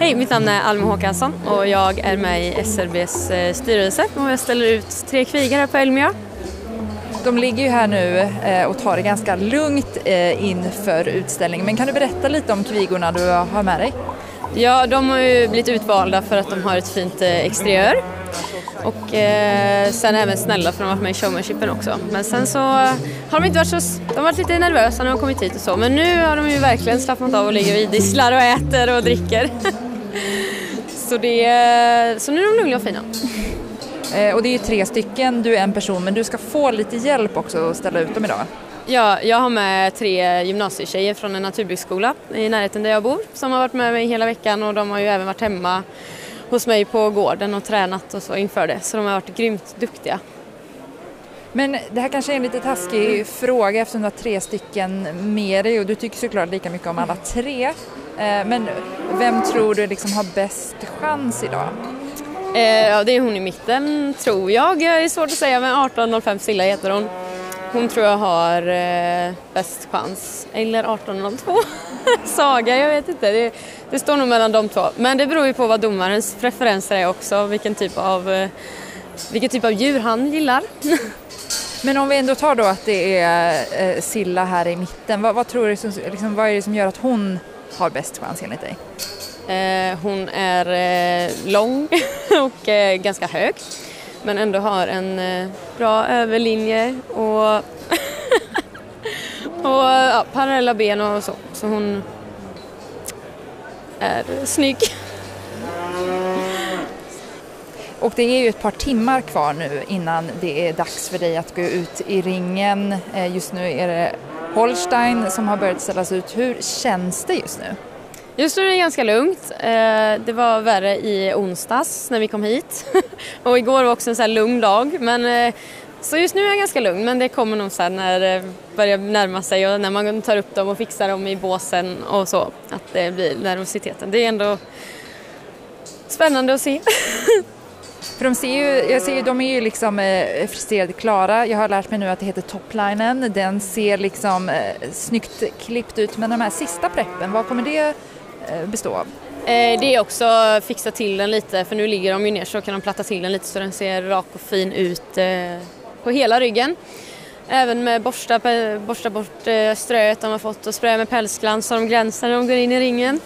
Hej, mitt namn är Alma Håkansson och jag är med i SRBs eh, styrelse och jag ställer ut tre kvigar här på Elmia. De ligger ju här nu eh, och tar det ganska lugnt eh, inför utställningen. Men kan du berätta lite om kvigorna du har med dig? Ja, de har ju blivit utvalda för att de har ett fint exteriör. Och eh, sen även snälla för de har varit med i showmanshipen också. Men sen så har de inte varit så, de har varit lite nervösa när de kommit hit och så. Men nu har de ju verkligen slappnat av och ligger och idisslar och äter och dricker. så, det, så nu är de lugna och fina. Eh, och det är ju tre stycken, du är en person, men du ska få lite hjälp också att ställa ut dem idag. Ja, jag har med tre gymnasietjejer från en naturbruksskola i närheten där jag bor som har varit med mig hela veckan och de har ju även varit hemma hos mig på gården och tränat och så inför det. Så de har varit grymt duktiga. Men det här kanske är en lite taskig fråga eftersom du har tre stycken med dig och du tycker såklart lika mycket om alla tre. Eh, men vem tror du liksom har bäst chans idag? Eh, ja, det är hon i mitten tror jag. Det är svårt att säga men 18.05 Silla heter hon. Hon tror jag har eh, bäst chans. Eller 18.02 Saga, jag vet inte. Det, det, står nog mellan de två. Men det beror ju på vad domarens preferenser är också. Vilken typ av, eh, vilken typ av djur han gillar. Men om vi ändå tar då att det är eh, Silla här i mitten. Vad, vad tror du som, liksom, vad är det som gör att hon har bäst chans enligt dig? Eh, hon är eh, lång och eh, ganska hög men ändå har en eh, bra överlinje och, och ja, parallella ben och så. Så hon är snygg. Och det är ju ett par timmar kvar nu innan det är dags för dig att gå ut i ringen. Eh, just nu är det Holstein som har börjat ställas ut. Hur känns det just nu? Just nu är det ganska lugnt. Eh, det var värre i onsdags när vi kom hit och igår var också en så här lugn dag. Men, eh, så just nu är jag ganska lugn men det kommer nog sen när det börjar närma sig och när man tar upp dem och fixar dem i båsen och så att det blir nervositeten. Det är ändå spännande att se. För de ser ju, jag ser ju, de är ju liksom eh, friserade klara. Jag har lärt mig nu att det heter toplinen. Den ser liksom eh, snyggt klippt ut. Men de här sista preppen, vad kommer det Eh, bestå av? Eh, det är också fixa till den lite för nu ligger de ju ner så kan de platta till den lite så den ser rak och fin ut eh, på hela ryggen. Även med borsta, borsta bort ströet de har fått och spraya med pälsglans så de glänser när de går in i ringen.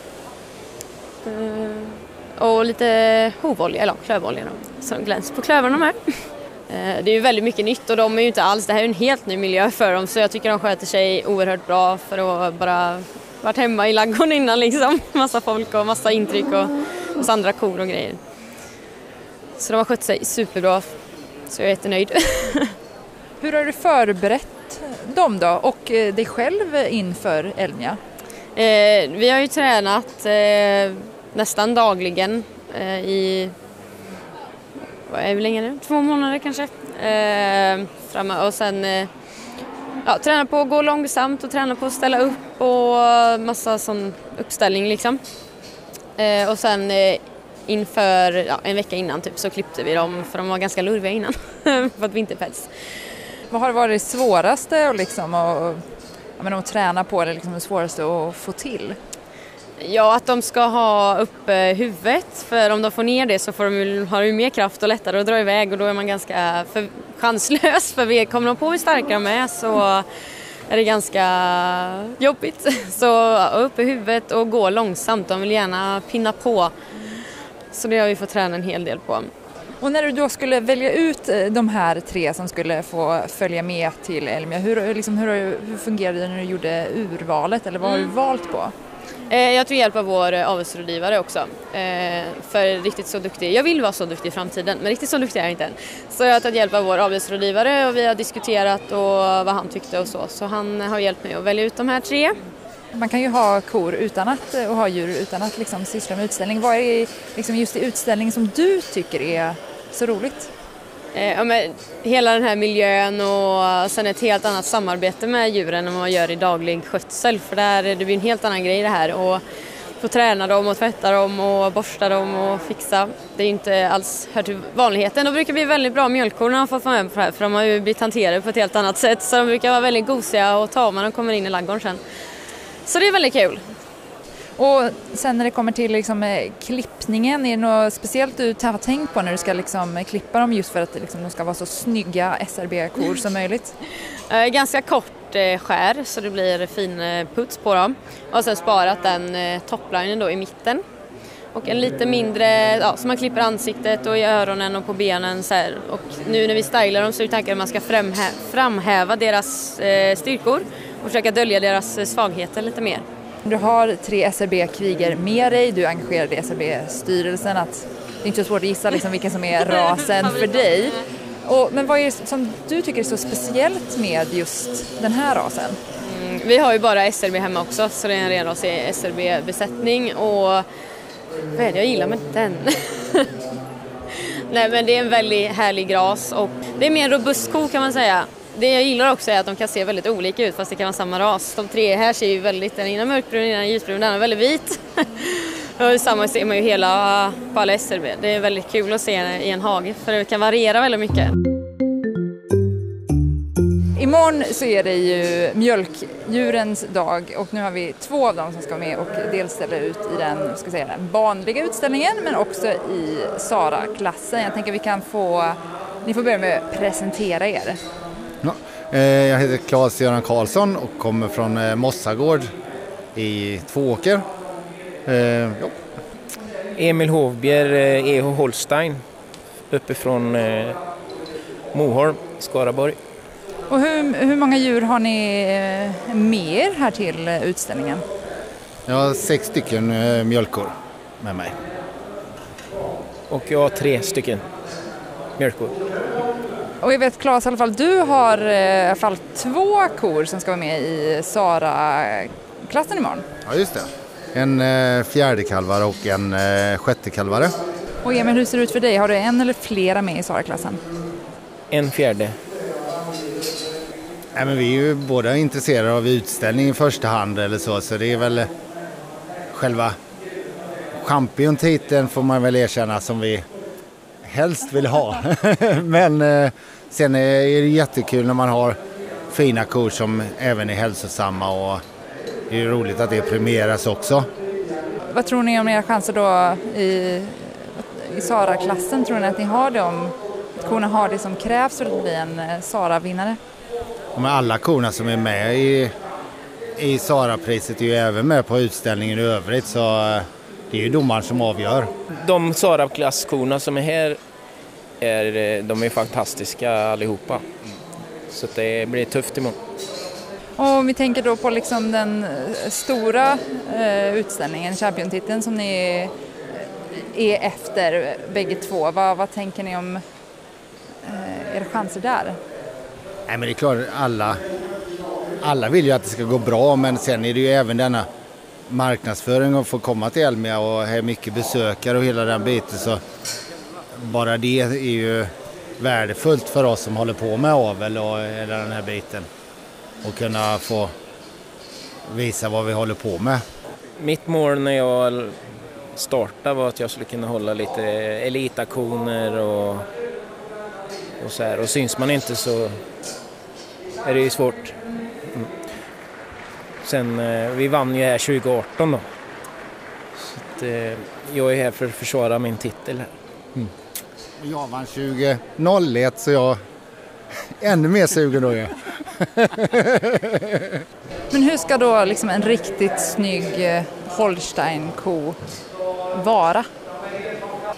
Och lite hovolja, eller klövolja då, så de glänser på klövarna med. Det är ju väldigt mycket nytt och de är ju inte alls, det här är en helt ny miljö för dem så jag tycker de sköter sig oerhört bra för att bara varit hemma i laggården innan liksom. Massa folk och massa intryck och hos andra kor och grejer. Så de har skött sig superbra. Så jag är jättenöjd. Hur har du förberett dem då och eh, dig själv inför Elmia? Eh, vi har ju tränat eh, nästan dagligen eh, i vad är vi länge nu? Två månader kanske. Eh, och sen eh, ja, träna på att gå långsamt och träna på att ställa upp och eh, massa sån uppställning liksom. Eh, och sen eh, inför ja, en vecka innan typ så klippte vi dem för de var ganska lurviga innan för att vinterpäls. Vad har varit det svåraste och liksom, och, menar, att träna på eller liksom det svåraste att få till? Ja, att de ska ha uppe huvudet för om de får ner det så får de, har de mer kraft och lättare att dra iväg och då är man ganska för, chanslös för kommer de på hur starka de är så är det ganska jobbigt. Så upp i huvudet och gå långsamt, de vill gärna pinna på. Så det har vi fått träna en hel del på. Och när du då skulle välja ut eh, de här tre som skulle få följa med till Elmia, hur, liksom, hur, hur fungerade det när du gjorde urvalet eller vad har du mm. valt på? Eh, jag tog hjälp av vår eh, avelsrådgivare också. Eh, för riktigt så duktig, jag vill vara så duktig i framtiden men riktigt så duktig är jag inte än. Så jag har tagit hjälp av vår avelsrådgivare och vi har diskuterat och vad han tyckte och så. Så han har hjälpt mig att välja ut de här tre. Man kan ju ha kor utan att, och ha djur utan att liksom syssla med utställning. Vad är det liksom just i utställningen som du tycker är så roligt? Eh, ja, men hela den här miljön och eh, sen ett helt annat samarbete med djuren än vad man gör i daglig skötsel för där, det blir en helt annan grej det här och få träna dem och tvätta dem och borsta dem och fixa. Det är inte alls hör till vanligheten. De brukar bli väldigt bra mjölkkor när de får vara med på det här för de har ju blivit hanterade på ett helt annat sätt så de brukar vara väldigt gosiga och tama när de kommer in i ladugården sen. Så det är väldigt kul. Och sen när det kommer till liksom, eh, klippningen, är det något speciellt du har tänkt på när du ska liksom, eh, klippa dem just för att liksom, de ska vara så snygga SRB-kor som möjligt? Eh, ganska kort eh, skär så det blir fin puts på dem. Och sen sparat den eh, toplinen då i mitten. Och en lite mindre, ja, så man klipper ansiktet och i öronen och på benen så här. Och nu när vi stylar dem så är tanken att man ska framhä framhäva deras eh, styrkor och försöka dölja deras svagheter lite mer. Du har tre SRB-kriger med dig, du är engagerad i SRB-styrelsen. Att det är inte så svårt att gissa liksom vilken som är rasen för dig. Och, men vad är det som du tycker är så speciellt med just den här rasen? Mm, vi har ju bara SRB hemma också så det är en renrasig SRB-besättning och vad är det jag gillar med den? Nej men det är en väldigt härlig ras och det är mer robust ko kan man säga. Det jag gillar också är att de kan se väldigt olika ut fast det kan vara samma ras. De tre här ser ju väldigt, den ena mörkbrun, den ena ljusbrun, den andra väldigt vit. och samma ser man ju hela på alla SRB. Det är väldigt kul att se i en hage för det kan variera väldigt mycket. Imorgon så är det ju mjölkdjurens dag och nu har vi två av dem som ska vara med och dels ställa ut i den, ska säga, den vanliga utställningen men också i Sara-klassen. Jag tänker vi kan få, ni får börja med att presentera er. Ja, eh, jag heter Claes-Göran Karlsson och kommer från eh, Mossagård i Tvååker. Eh, ja. Emil Hovbjer, EH Holstein, uppifrån Moholm, Skaraborg. Och hur, hur många djur har ni med er här till utställningen? Jag har sex stycken mjölkor med mig. Och jag har tre stycken mjölkor. Och jag vet Claes, i alla fall du har i alla fall två kor som ska vara med i Sara-klassen imorgon. Ja, just det. En eh, fjärdekalvare och en eh, sjättekalvare. Och Emil, hur ser det ut för dig? Har du en eller flera med i Sara-klassen? En fjärde. Nej, men vi är ju båda intresserade av utställning i första hand eller så, så det är väl själva championtiteln får man väl erkänna som vi helst vill ha. Men eh, sen är det jättekul när man har fina kor som även är hälsosamma och det är roligt att det premieras också. Vad tror ni om era chanser då i, i Sara-klassen? Tror ni att ni har dem, att korna har det som krävs för att bli en eh, Sara-vinnare? Med alla korna som är med i, i Sara-priset är ju även med på utställningen i övrigt så eh, det är ju domaren som avgör. De Sara-klasskorna som är här är, de är fantastiska allihopa. Så det blir tufft imorgon. Och om vi tänker då på liksom den stora eh, utställningen, Champion-titeln som ni är efter bägge två. Vad, vad tänker ni om eh, era chanser där? Nej men det är klart, alla, alla vill ju att det ska gå bra men sen är det ju även denna marknadsföring och få komma till Elmia och ha mycket besökare och hela den biten så bara det är ju värdefullt för oss som håller på med avel och hela den här biten. Och kunna få visa vad vi håller på med. Mitt mål när jag startade var att jag skulle kunna hålla lite elitaktioner och, och så här. Och syns man inte så är det ju svårt. Sen, eh, vi vann ju här 2018 då. Så att, eh, jag är här för att försvara min titel här. Mm. Jag vann 2001 så jag ännu mer sugen då ju. Men hur ska då liksom en riktigt snygg eh, Holstein-ko vara?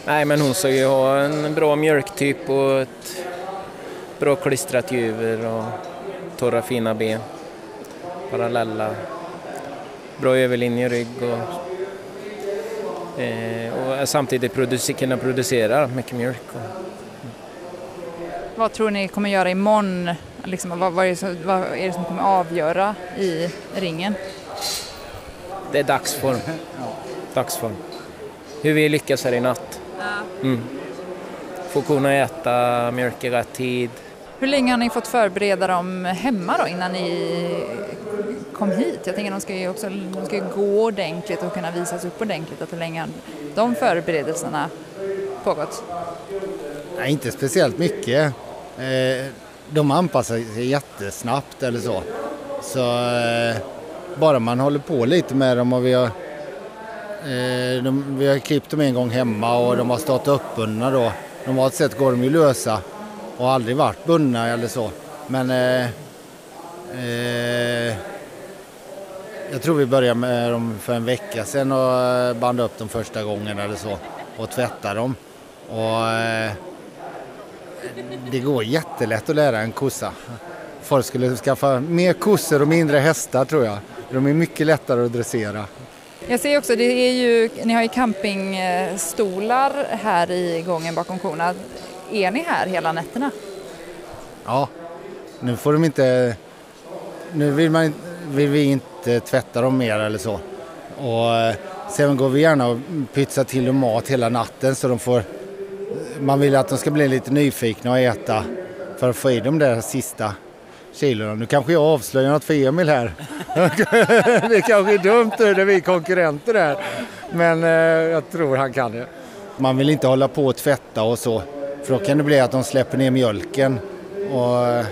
Nej men hon ska ju ha en bra mjölktyp och ett bra klistrat huvud och torra fina ben. Parallella. Bra överlinje rygg och, eh, och samtidigt produce, kunna producera mycket mjölk. Och, vad tror ni kommer göra imorgon? Liksom, vad, vad, är som, vad, är det som kommer avgöra i ringen? Det är dagsform. Dagsform. Hur vi lyckas här i natt. Mm. Få korna äta mjölk i rätt tid. Hur länge har ni fått förbereda dem hemma då innan ni kom hit? Jag tänker de ska ju också de ska gå ordentligt och kunna visas upp ordentligt. Att hur länge har de förberedelserna pågått? Nej, inte speciellt mycket. Eh, de anpassar sig jättesnabbt eller så. Så eh, bara man håller på lite med dem och vi har, eh, de, vi har klippt dem en gång hemma och de har stått uppbundna då. Normalt sett går de ju lösa och aldrig varit bundna eller så. Men eh, eh, jag tror vi började med dem för en vecka sedan och eh, band upp dem första gången eller så och tvätta dem. Och, eh, det går jättelätt att lära en kossa. Folk skulle skaffa mer kossor och mindre hästar tror jag. De är mycket lättare att dressera. Jag ser också, det är ju, ni har ju campingstolar här i gången bakom korna. Är ni här hela nätterna? Ja, nu får de inte... Nu vill, man, vill vi inte tvätta dem mer eller så. Och eh, sen går vi gärna och pytsar till dem mat hela natten så de får... Man vill att de ska bli lite nyfikna och äta för att få i dem där sista kilona. Nu kanske jag avslöjar något för Emil här. det kanske är dumt nu när vi är konkurrenter här. Men eh, jag tror han kan det. Man vill inte hålla på och tvätta och så. För då kan det bli att de släpper ner mjölken. Och eh,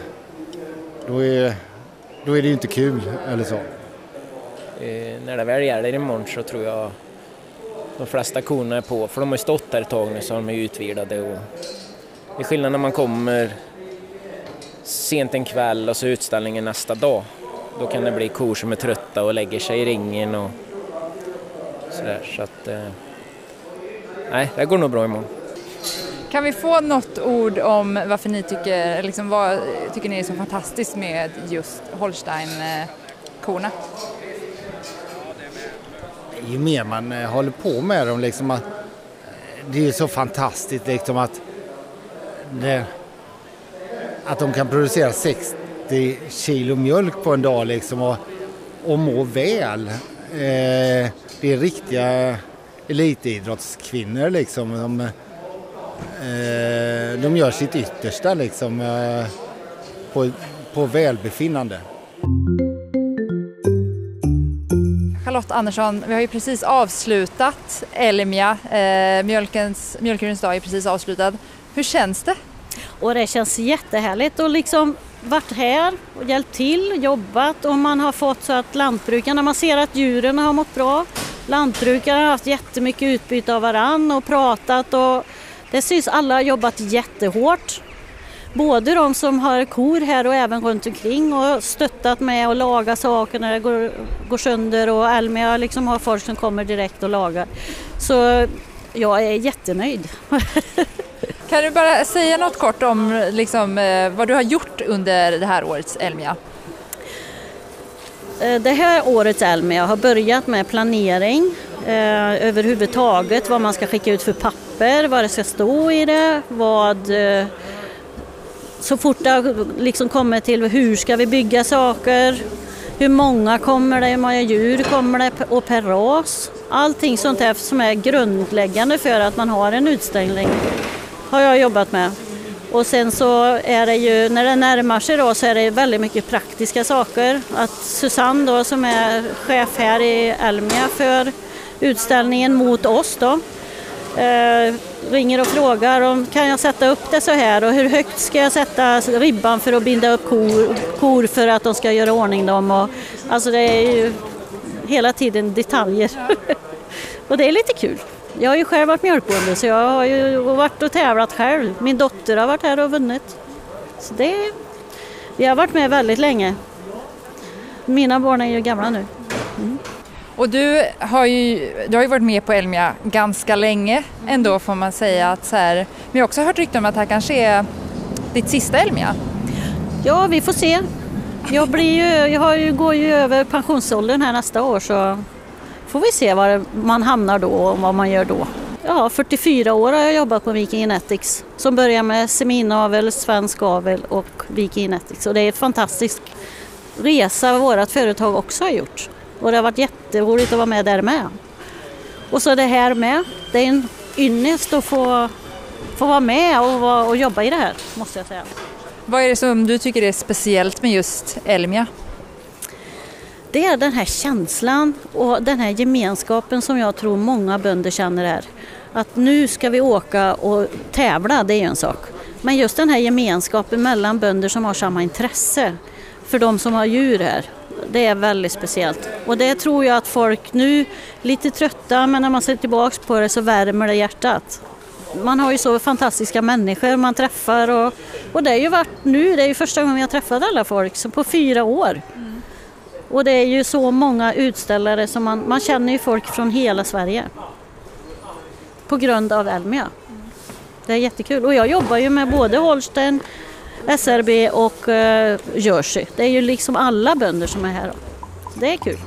då är, då är det ju inte kul eller så. Eh, när det väl gäller imorgon så tror jag de flesta korna är på, för de har ju stått här ett tag nu så de är utvilade. Och det är skillnad när man kommer sent en kväll och så utställningen nästa dag. Då kan det bli kor som är trötta och lägger sig i ringen och sådär. Så att, eh, nej, det går nog bra imorgon. Kan vi få något ord om varför ni tycker, liksom vad tycker ni är så fantastiskt med just Holstein-korna? Ju mer man eh, håller på med dem liksom att eh, det är så fantastiskt liksom att det, att de kan producera 60 kilo mjölk på en dag liksom och, och må väl. Eh, det är riktiga elitidrottskvinnor liksom. De, eh, de gör sitt yttersta liksom eh, på, på välbefinnande. Charlotte Andersson, vi har ju precis avslutat Elmia, eh, mjölkens, mjölkdjurens dag är precis avslutad. Hur känns det? Och det känns jättehärligt att liksom varit här och hjälpt till, jobbat och man har fått så att lantbrukarna, man ser att djuren har mått bra. Lantbrukare har haft jättemycket utbyte av varann och pratat och det syns alla har jobbat jättehårt. Både de som har kor här och även runt omkring och stöttat med att laga saker när det går, går sönder och Elmia liksom har folk som kommer direkt och lagar. Så jag är jättenöjd. Kan du bara säga något kort om liksom, eh, vad du har gjort under det här årets Elmia? Eh, det här årets Elmia har börjat med planering eh, överhuvudtaget, vad man ska skicka ut för papper, vad det ska stå i det, vad eh, så fort det har liksom kommit till hur ska vi bygga saker, hur många kommer det, hur många djur kommer det och per ras. Allting sånt där som är grundläggande för att man har en utställning har jag jobbat med. Och sen så är det ju, när det närmar sig då så är det väldigt mycket praktiska saker. Att Susanne då som är chef här i Elmia för utställningen mot oss då eh, ringer och frågar om kan jag sätta upp det så här och hur högt ska jag sätta ribban för att binda upp kor, kor för att de ska göra ordning dem. Och, alltså det är ju hela tiden detaljer. och det är lite kul. Jag har ju själv varit mjölkbonde så jag har ju varit och tävlat själv. Min dotter har varit här och vunnit. Så det, vi har varit med väldigt länge. Mina barn är ju gamla nu. Mm. Och du har, ju, du har ju varit med på Elmia ganska länge ändå får man säga. Att så här, men jag har också hört rykten om att det här kanske är ditt sista Elmia. Ja, vi får se. Jag, blir ju, jag har ju, går ju över pensionsåldern här nästa år så får vi se var man hamnar då och vad man gör då. Ja, 44 år har jag jobbat på Viking Genetics som börjar med seminavel, svensk avel och Viking Genetics. Och det är en fantastisk resa vårt företag också har gjort. Och det har varit jätteroligt att vara med där med. Och så det här med. Det är en ynnest att få, få vara med och, och jobba i det här, måste jag säga. Vad är det som du tycker är speciellt med just Elmia? Det är den här känslan och den här gemenskapen som jag tror många bönder känner här. Att nu ska vi åka och tävla, det är en sak. Men just den här gemenskapen mellan bönder som har samma intresse för de som har djur här Det är väldigt speciellt. Och det tror jag att folk nu, lite trötta, men när man ser tillbaks på det så värmer det hjärtat. Man har ju så fantastiska människor man träffar och, och det är ju varit nu, det är ju första gången jag träffat alla folk, så på fyra år. Och det är ju så många utställare som man, man känner ju folk från hela Sverige. På grund av Elmia. Det är jättekul och jag jobbar ju med både Holsten, SRB och eh, Jersey. Det är ju liksom alla bönder som är här. Det är kul.